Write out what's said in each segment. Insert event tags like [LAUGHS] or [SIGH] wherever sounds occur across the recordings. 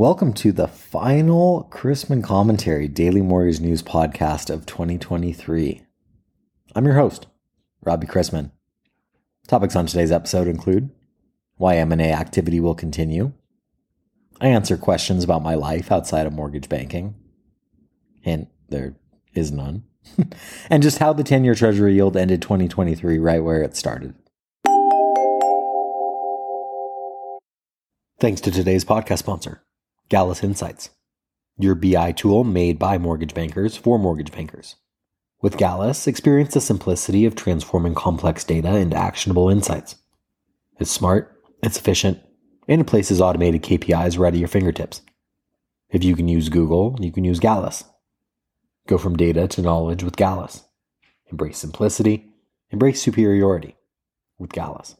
Welcome to the final Chrisman Commentary Daily Mortgage News podcast of 2023. I'm your host, Robbie Chrisman. Topics on today's episode include why M&A activity will continue. I answer questions about my life outside of mortgage banking. Hint, there is none. [LAUGHS] and just how the 10-year treasury yield ended 2023 right where it started. Thanks to today's podcast sponsor, Gallus Insights, your BI tool made by mortgage bankers for mortgage bankers. With Gallus, experience the simplicity of transforming complex data into actionable insights. It's smart, it's efficient, and it places automated KPIs right at your fingertips. If you can use Google, you can use Gallus. Go from data to knowledge with Gallus. Embrace simplicity, embrace superiority with Gallus.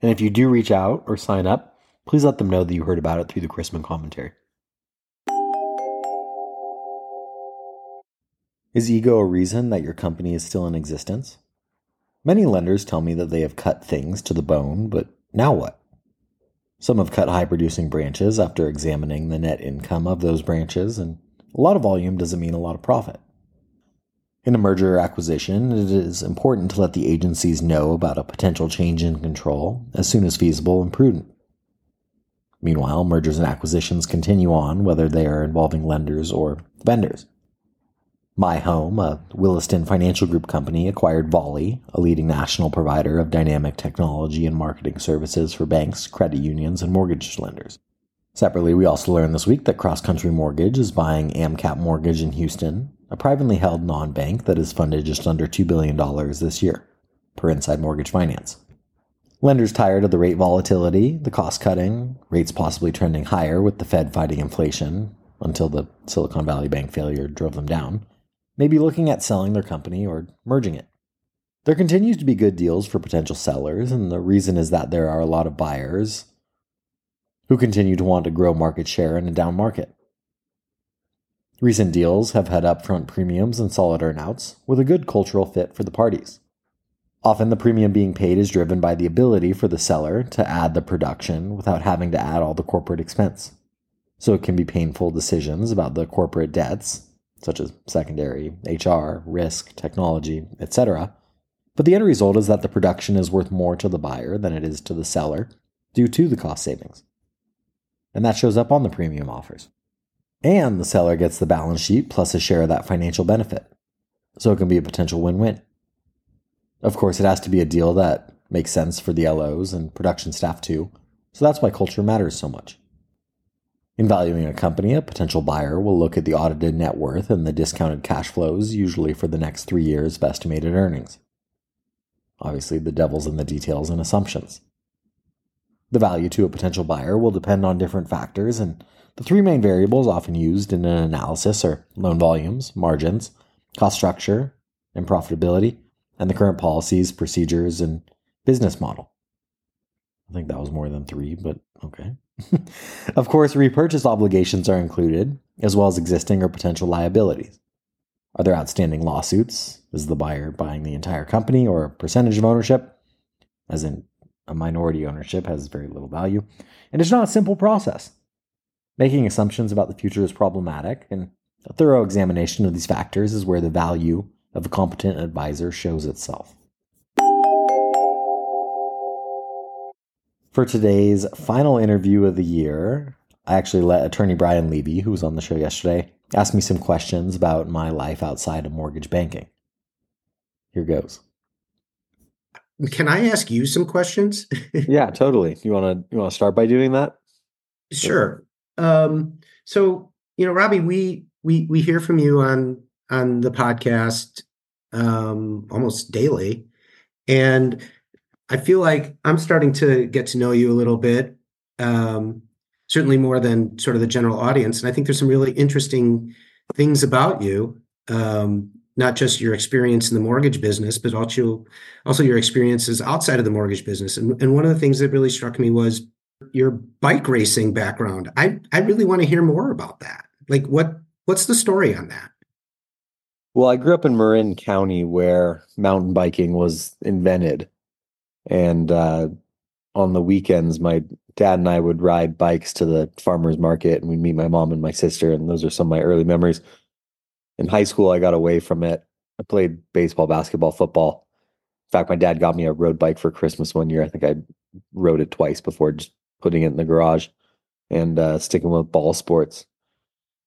And if you do reach out or sign up, please let them know that you heard about it through the Chrisman commentary. Is ego a reason that your company is still in existence? Many lenders tell me that they have cut things to the bone, but now what? Some have cut high producing branches after examining the net income of those branches, and a lot of volume doesn't mean a lot of profit. In a merger or acquisition, it is important to let the agencies know about a potential change in control as soon as feasible and prudent. Meanwhile, mergers and acquisitions continue on, whether they are involving lenders or vendors. My Home, a Williston Financial Group company, acquired Volly, a leading national provider of dynamic technology and marketing services for banks, credit unions, and mortgage lenders. Separately, we also learned this week that Cross Country Mortgage is buying AMCAP Mortgage in Houston, a privately held non bank that has funded just under $2 billion this year, per Inside Mortgage Finance. Lenders tired of the rate volatility, the cost cutting, rates possibly trending higher with the Fed fighting inflation until the Silicon Valley Bank failure drove them down, may be looking at selling their company or merging it. There continues to be good deals for potential sellers, and the reason is that there are a lot of buyers who continue to want to grow market share in a down market. Recent deals have had upfront premiums and solid earnouts, with a good cultural fit for the parties. Often the premium being paid is driven by the ability for the seller to add the production without having to add all the corporate expense. So it can be painful decisions about the corporate debts, such as secondary, HR, risk, technology, etc. But the end result is that the production is worth more to the buyer than it is to the seller due to the cost savings. And that shows up on the premium offers. And the seller gets the balance sheet plus a share of that financial benefit. So it can be a potential win win. Of course, it has to be a deal that makes sense for the LOs and production staff too, so that's why culture matters so much. In valuing a company, a potential buyer will look at the audited net worth and the discounted cash flows, usually for the next three years of estimated earnings. Obviously, the devil's in the details and assumptions. The value to a potential buyer will depend on different factors, and the three main variables often used in an analysis are loan volumes, margins, cost structure, and profitability and the current policies, procedures, and business model. I think that was more than three, but okay. [LAUGHS] of course, repurchase obligations are included, as well as existing or potential liabilities. Are there outstanding lawsuits? Is the buyer buying the entire company or a percentage of ownership? As in, a minority ownership has very little value. And it's not a simple process. Making assumptions about the future is problematic, and a thorough examination of these factors is where the value of a competent advisor shows itself. For today's final interview of the year, I actually let attorney Brian Levy, who was on the show yesterday, ask me some questions about my life outside of mortgage banking. Here goes. Can I ask you some questions? [LAUGHS] yeah, totally. You want to you want to start by doing that? Sure. Um, so, you know, Robbie, we we we hear from you on on the podcast um, almost daily, and I feel like I'm starting to get to know you a little bit, um, certainly more than sort of the general audience. And I think there's some really interesting things about you, um, not just your experience in the mortgage business, but also also your experiences outside of the mortgage business. And, and one of the things that really struck me was your bike racing background. I I really want to hear more about that. Like what what's the story on that? Well, I grew up in Marin County where mountain biking was invented. And uh, on the weekends, my dad and I would ride bikes to the farmer's market and we'd meet my mom and my sister. And those are some of my early memories. In high school, I got away from it. I played baseball, basketball, football. In fact, my dad got me a road bike for Christmas one year. I think I rode it twice before just putting it in the garage and uh, sticking with ball sports.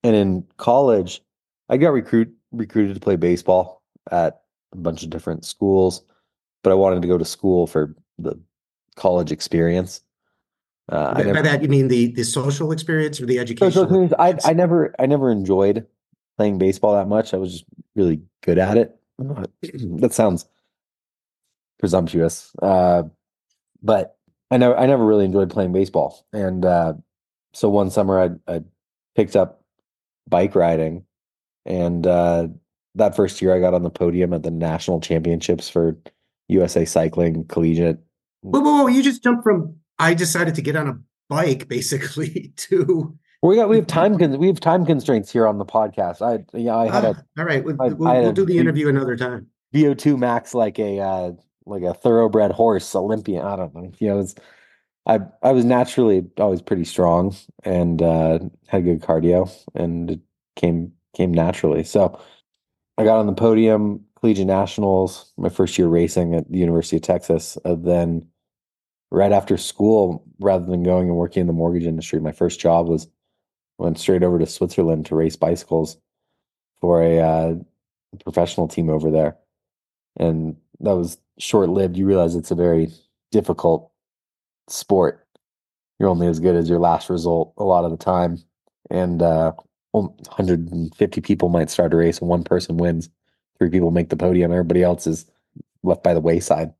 And in college, I got recruit recruited to play baseball at a bunch of different schools, but I wanted to go to school for the college experience. Uh, by, never, by, that you mean the the social experience or the education? I I never I never enjoyed playing baseball that much. I was just really good at it. [CLEARS THROAT] that sounds presumptuous, uh, but I never I never really enjoyed playing baseball. And uh, so one summer I I picked up bike riding, and uh, that first year I got on the podium at the national championships for USA Cycling Collegiate Whoa, whoa, whoa! You just jumped from I decided to get on a bike basically [LAUGHS] to. We got we have [LAUGHS] time con- we have time constraints here on the podcast. I yeah I had a ah, all right. We'll, I, we'll, I we'll do the interview another time. VO two max like a uh, like a thoroughbred horse Olympian. I don't know. You know, it's, I I was naturally always pretty strong and uh, had good cardio and it came came naturally. So I got on the podium, collegiate nationals, my first year racing at the University of Texas. And then right after school, rather than going and working in the mortgage industry, my first job was went straight over to Switzerland to race bicycles for a uh, professional team over there, and that was short lived. You realize it's a very difficult sport. You're only as good as your last result a lot of the time, and uh, 150 people might start a race, and one person wins. Three people make the podium. Everybody else is left by the wayside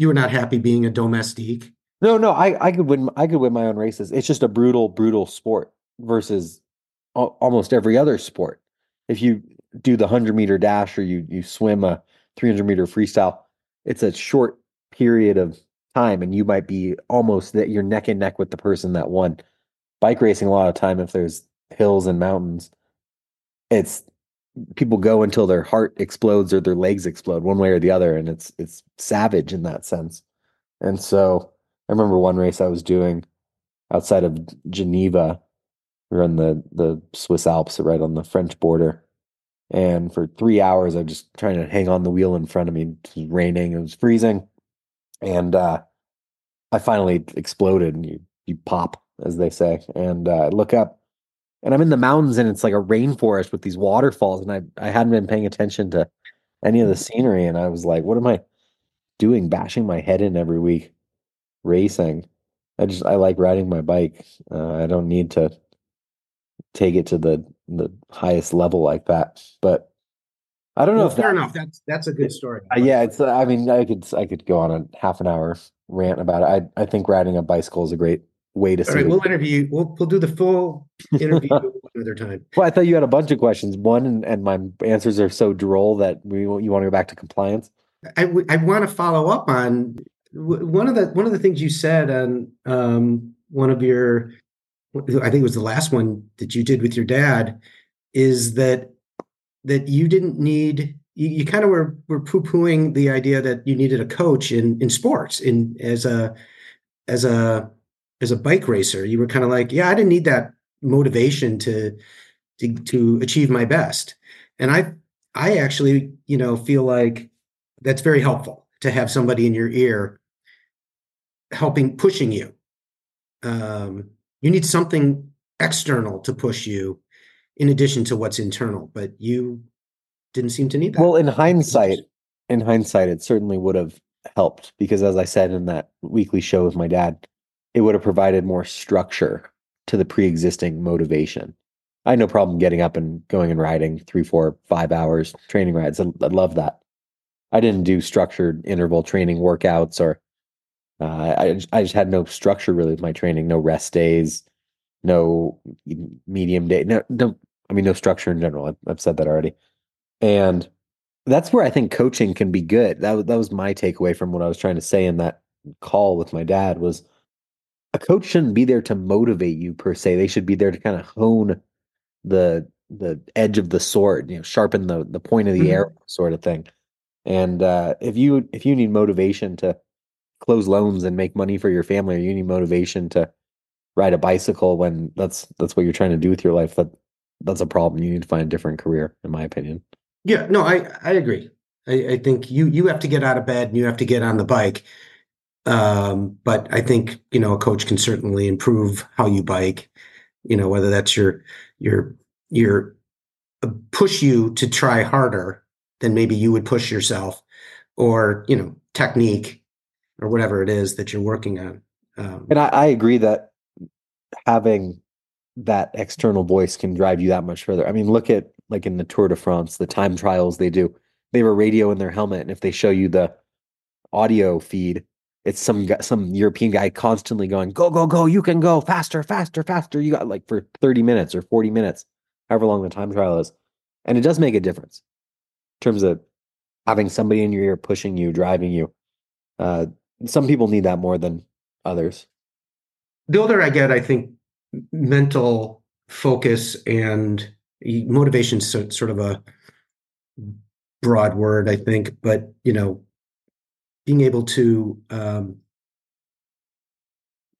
you were not happy being a domestique. No, no, I, I could win. I could win my own races. It's just a brutal, brutal sport versus almost every other sport. If you do the hundred meter dash or you you swim a three hundred meter freestyle, it's a short period of time, and you might be almost that you're neck and neck with the person that won. Bike racing, a lot of time, if there's hills and mountains, it's people go until their heart explodes or their legs explode one way or the other and it's it's savage in that sense. And so i remember one race i was doing outside of geneva we are in the the swiss alps right on the french border and for three hours i was just trying to hang on the wheel in front of me it was raining it was freezing and uh i finally exploded and you you pop as they say and uh, i look up and I'm in the mountains and it's like a rainforest with these waterfalls and I I hadn't been paying attention to any of the scenery and I was like what am I doing? Bashing my head in every week racing. I just I like riding my bike. Uh, I don't need to take it to the the highest level like that. But I don't know well, fair that, enough. That's that's a good story. uh, yeah it's I mean I could I could go on a half an hour rant about it. I I think riding a bicycle is a great way to All see. Right, we'll interview. We'll we'll do the full [LAUGHS] interview another time. Well, I thought you had a bunch of questions. One, and, and my answers are so droll that we you want to go back to compliance. I, w- I want to follow up on one of the one of the things you said on um, one of your, I think it was the last one that you did with your dad, is that that you didn't need you, you kind of were were poo pooing the idea that you needed a coach in in sports in as a as a as a bike racer you were kind of like yeah i didn't need that motivation to to to achieve my best. And i i actually you know feel like that's very helpful to have somebody in your ear helping pushing you. Um you need something external to push you in addition to what's internal but you didn't seem to need that well in hindsight in hindsight it certainly would have helped because as i said in that weekly show with my dad it would have provided more structure to the pre-existing motivation. I had no problem getting up and going and riding three, four, five hours training rides. I, I love that. I didn't do structured interval training workouts or uh, I, I just had no structure really with my training, no rest days, no medium day, no, no, I mean, no structure in general. I've, I've said that already. And that's where I think coaching can be good. That, that was my takeaway from what I was trying to say in that call with my dad was a coach shouldn't be there to motivate you per se. They should be there to kind of hone the the edge of the sword, you know, sharpen the the point of the mm-hmm. arrow sort of thing. And uh, if you if you need motivation to close loans and make money for your family, or you need motivation to ride a bicycle when that's that's what you're trying to do with your life, that that's a problem. You need to find a different career, in my opinion. Yeah, no, I I agree. I, I think you you have to get out of bed and you have to get on the bike. Um, but I think you know a coach can certainly improve how you bike. You know whether that's your your your uh, push you to try harder than maybe you would push yourself, or you know technique or whatever it is that you're working on. Um, and I, I agree that having that external voice can drive you that much further. I mean, look at like in the Tour de France, the time trials they do. They have a radio in their helmet, and if they show you the audio feed, it's some some European guy constantly going, "Go, go, go! You can go faster, faster, faster!" You got like for thirty minutes or forty minutes, however long the time trial is, and it does make a difference in terms of having somebody in your ear pushing you, driving you. Uh, some people need that more than others. The older I get, I think mental focus and motivation is sort of a broad word, I think, but you know, being able to um,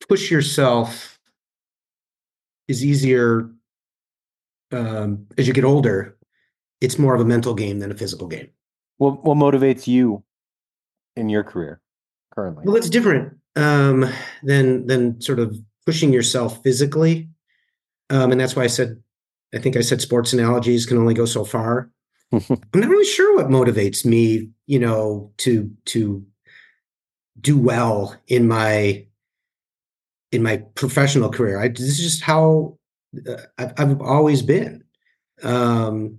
push yourself is easier um, as you get older. It's more of a mental game than a physical game. What what motivates you in your career currently? Well, it's different um, than than sort of pushing yourself physically. Um, and that's why I said, I think I said sports analogies can only go so far. [LAUGHS] I'm not really sure what motivates me, you know, to to do well in my in my professional career. I, this is just how uh, I've, I've, always been. Um,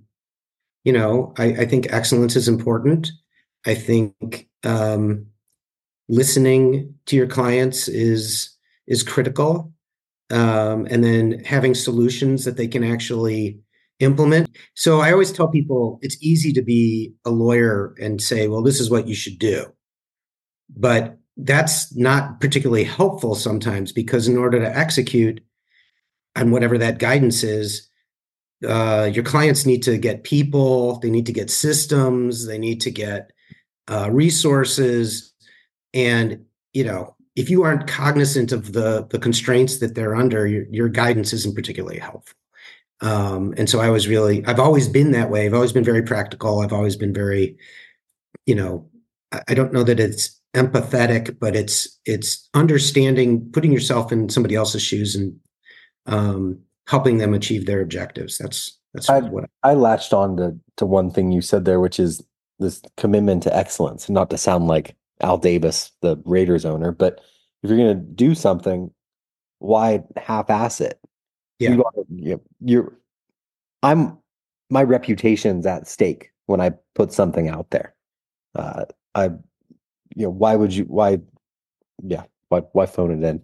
you know, I, I, think excellence is important. I think um, listening to your clients is is critical. Um, and then having solutions that they can actually implement. So I always tell people it's easy to be a lawyer and say, well, this is what you should do. But that's not particularly helpful sometimes because in order to execute on whatever that guidance is, uh, your clients need to get people, they need to get systems, they need to get uh, resources. And, you know, if you aren't cognizant of the the constraints that they're under, your, your guidance isn't particularly helpful. Um, and so I was really, I've always been that way. I've always been very practical. I've always been very, you know, I, don't know that it's empathetic, but it's it's understanding, putting yourself in somebody else's shoes and um, helping them achieve their objectives. That's that's I, what I, I latched on to to one thing you said there, which is this commitment to excellence, not to sound like Al Davis, the Raiders owner. But if you're going to do something, why half-ass it? Yeah, you, you're. I'm. My reputation's at stake when I put something out there. Uh, I, you know, why would you? Why? Yeah, why? Why phone it in?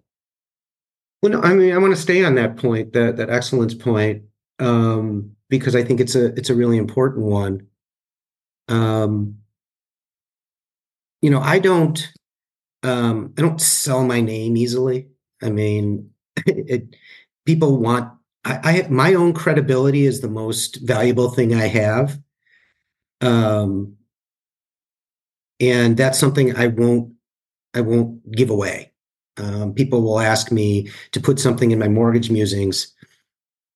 Well, no, I mean, I want to stay on that point, that that excellence point, um, because I think it's a it's a really important one. Um, you know, I don't um I don't sell my name easily. I mean, [LAUGHS] it, people want I, I my own credibility is the most valuable thing I have. Um and that's something I won't I won't give away. Um, people will ask me to put something in my mortgage musings,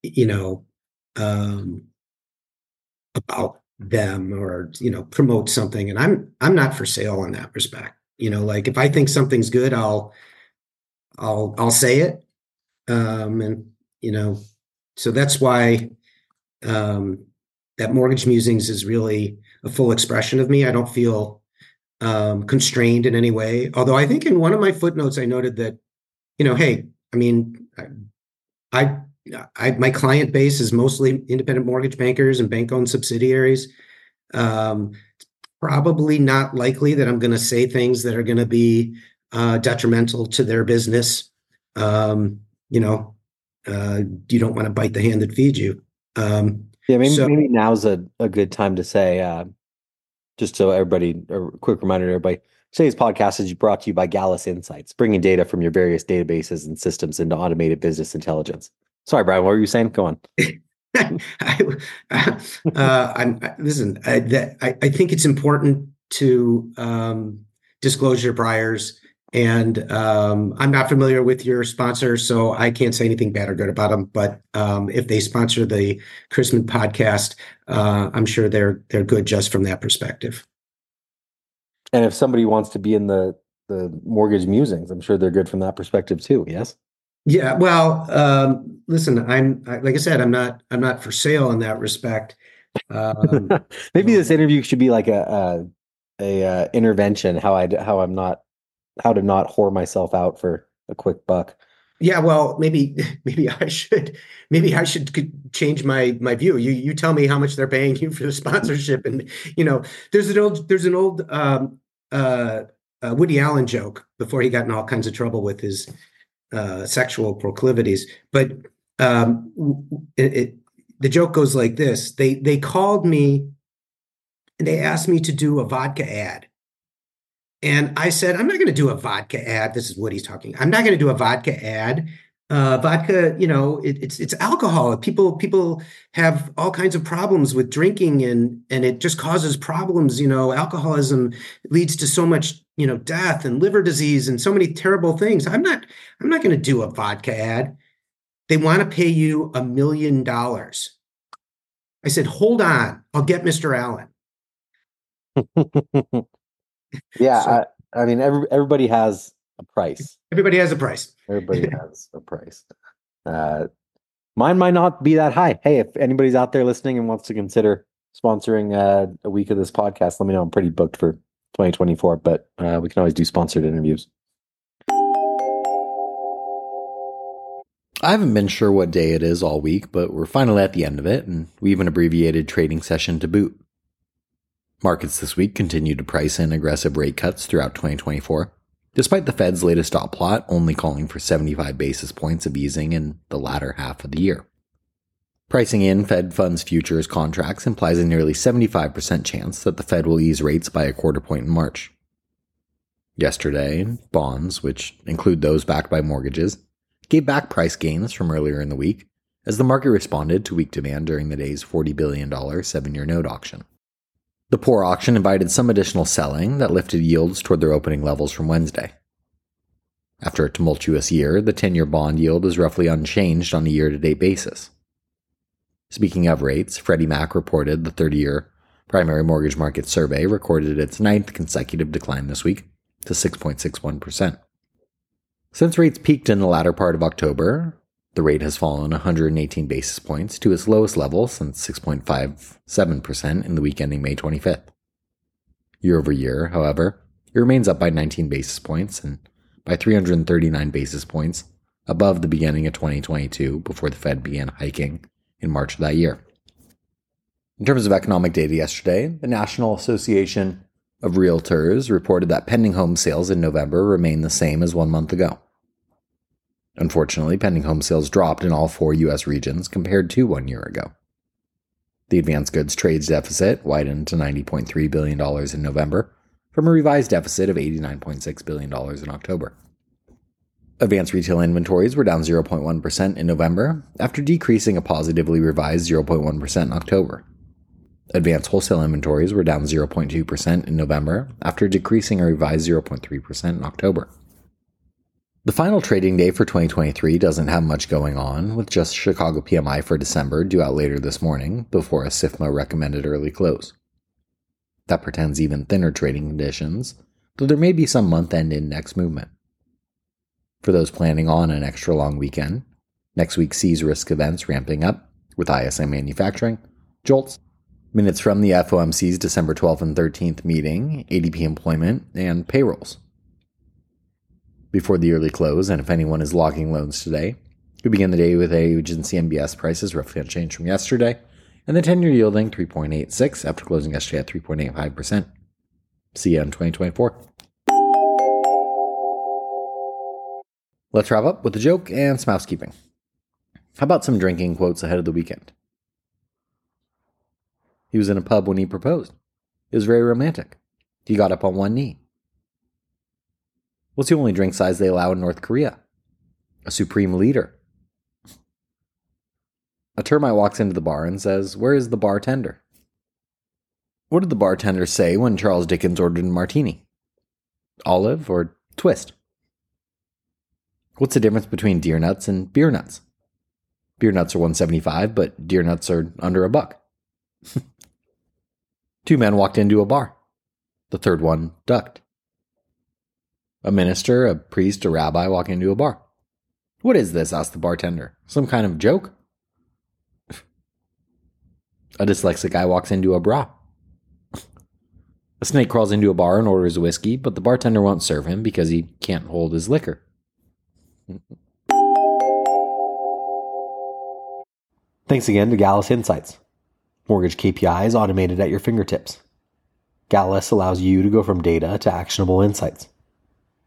you know, um, about them or you know promote something. And i'm i'm not for sale in that respect. You know like if i think something's good i'll i'll i'll say it. Um and you know so that's why um that mortgage musings is really a full expression of me. I don't feel um constrained in any way although i think in one of my footnotes i noted that you know hey i mean i, I I, my client base is mostly independent mortgage bankers and bank owned subsidiaries. Um, probably not likely that I'm going to say things that are going to be uh, detrimental to their business. Um, you know, uh, you don't want to bite the hand that feeds you. Um, yeah, maybe, so, maybe now's a, a good time to say, uh, just so everybody, a quick reminder to everybody, today's podcast is brought to you by Gallus Insights, bringing data from your various databases and systems into automated business intelligence. Sorry, Brian. What were you saying? Go on. [LAUGHS] I, uh, I'm, listen. I, that, I, I, think it's important to um, disclose your priors. And um, I'm not familiar with your sponsor, so I can't say anything bad or good about them. But um, if they sponsor the Chrisman podcast, uh, I'm sure they're they're good just from that perspective. And if somebody wants to be in the the mortgage musings, I'm sure they're good from that perspective too. Yes. Yeah. Well, um, listen, I'm like I said, I'm not I'm not for sale in that respect. Um, [LAUGHS] Maybe this interview should be like a a, a uh, intervention. How I how I'm not how to not whore myself out for a quick buck. Yeah, well, maybe [LAUGHS] maybe I should maybe I should change my my view. You you tell me how much they're paying you for the sponsorship, and you know, there's an old there's an old um, uh, uh, Woody Allen joke before he got in all kinds of trouble with his uh, sexual proclivities, but um, it, it, the joke goes like this: they they called me and they asked me to do a vodka ad and I said, I'm not going to do a vodka ad. This is what he's talking. I'm not going to do a vodka ad. Uh, vodka, you know, it, it's it's alcohol. People people have all kinds of problems with drinking, and and it just causes problems. You know, alcoholism leads to so much, you know, death and liver disease and so many terrible things. I'm not I'm not going to do a vodka ad. They want to pay you a million dollars. I said, hold on, I'll get Mr. Allen. [LAUGHS] Yeah, so, I, I, mean, every, everybody has a price. Everybody has a price. Everybody [LAUGHS] has a price. Uh, mine might not be that high. Hey, if anybody's out there listening and wants to consider sponsoring uh, a week of this podcast, let me know. I'm pretty booked for 2024, but uh, we can always do sponsored interviews. I haven't been sure what day it is all week, but we're finally at the end of it, and we even abbreviated trading session to boot. Markets this week continued to price in aggressive rate cuts throughout 2024, despite the Fed's latest dot plot only calling for 75 basis points of easing in the latter half of the year. Pricing in Fed funds futures contracts implies a nearly 75% chance that the Fed will ease rates by a quarter point in March. Yesterday, bonds, which include those backed by mortgages, gave back price gains from earlier in the week as the market responded to weak demand during the day's $40 billion seven year note auction. The poor auction invited some additional selling that lifted yields toward their opening levels from Wednesday. After a tumultuous year, the 10 year bond yield is roughly unchanged on a year to date basis. Speaking of rates, Freddie Mac reported the 30 year primary mortgage market survey recorded its ninth consecutive decline this week to 6.61%. Since rates peaked in the latter part of October, the rate has fallen 118 basis points to its lowest level since 6.57% in the week ending May 25th. Year over year, however, it remains up by 19 basis points and by 339 basis points above the beginning of 2022 before the Fed began hiking in March of that year. In terms of economic data yesterday, the National Association of Realtors reported that pending home sales in November remain the same as one month ago. Unfortunately, pending home sales dropped in all four U.S. regions compared to one year ago. The advanced goods trade deficit widened to $90.3 billion in November from a revised deficit of $89.6 billion in October. Advanced retail inventories were down 0.1% in November after decreasing a positively revised 0.1% in October. Advanced wholesale inventories were down 0.2% in November after decreasing a revised 0.3% in October. The final trading day for 2023 doesn't have much going on, with just Chicago PMI for December due out later this morning before a SIFMA recommended early close. That pretends even thinner trading conditions, though there may be some month end index movement. For those planning on an extra long weekend, next week sees risk events ramping up with ISM manufacturing, JOLTS, minutes from the FOMC's December 12th and 13th meeting, ADP employment, and payrolls before the early close, and if anyone is logging loans today, we begin the day with agency MBS prices roughly unchanged from yesterday, and the 10 year yielding 3.86 after closing yesterday at 3.85%. See you in 2024. Let's wrap up with a joke and some housekeeping. How about some drinking quotes ahead of the weekend? He was in a pub when he proposed. It was very romantic. He got up on one knee. What's the only drink size they allow in North Korea? A supreme leader. A termite walks into the bar and says, Where is the bartender? What did the bartender say when Charles Dickens ordered a martini? Olive or twist? What's the difference between deer nuts and beer nuts? Beer nuts are 175, but deer nuts are under a buck. [LAUGHS] Two men walked into a bar. The third one ducked. A minister, a priest, a rabbi walk into a bar. What is this? asked the bartender. Some kind of joke? A dyslexic guy walks into a bra. A snake crawls into a bar and orders whiskey, but the bartender won't serve him because he can't hold his liquor. Thanks again to Gallus Insights. Mortgage KPIs automated at your fingertips. Gallus allows you to go from data to actionable insights.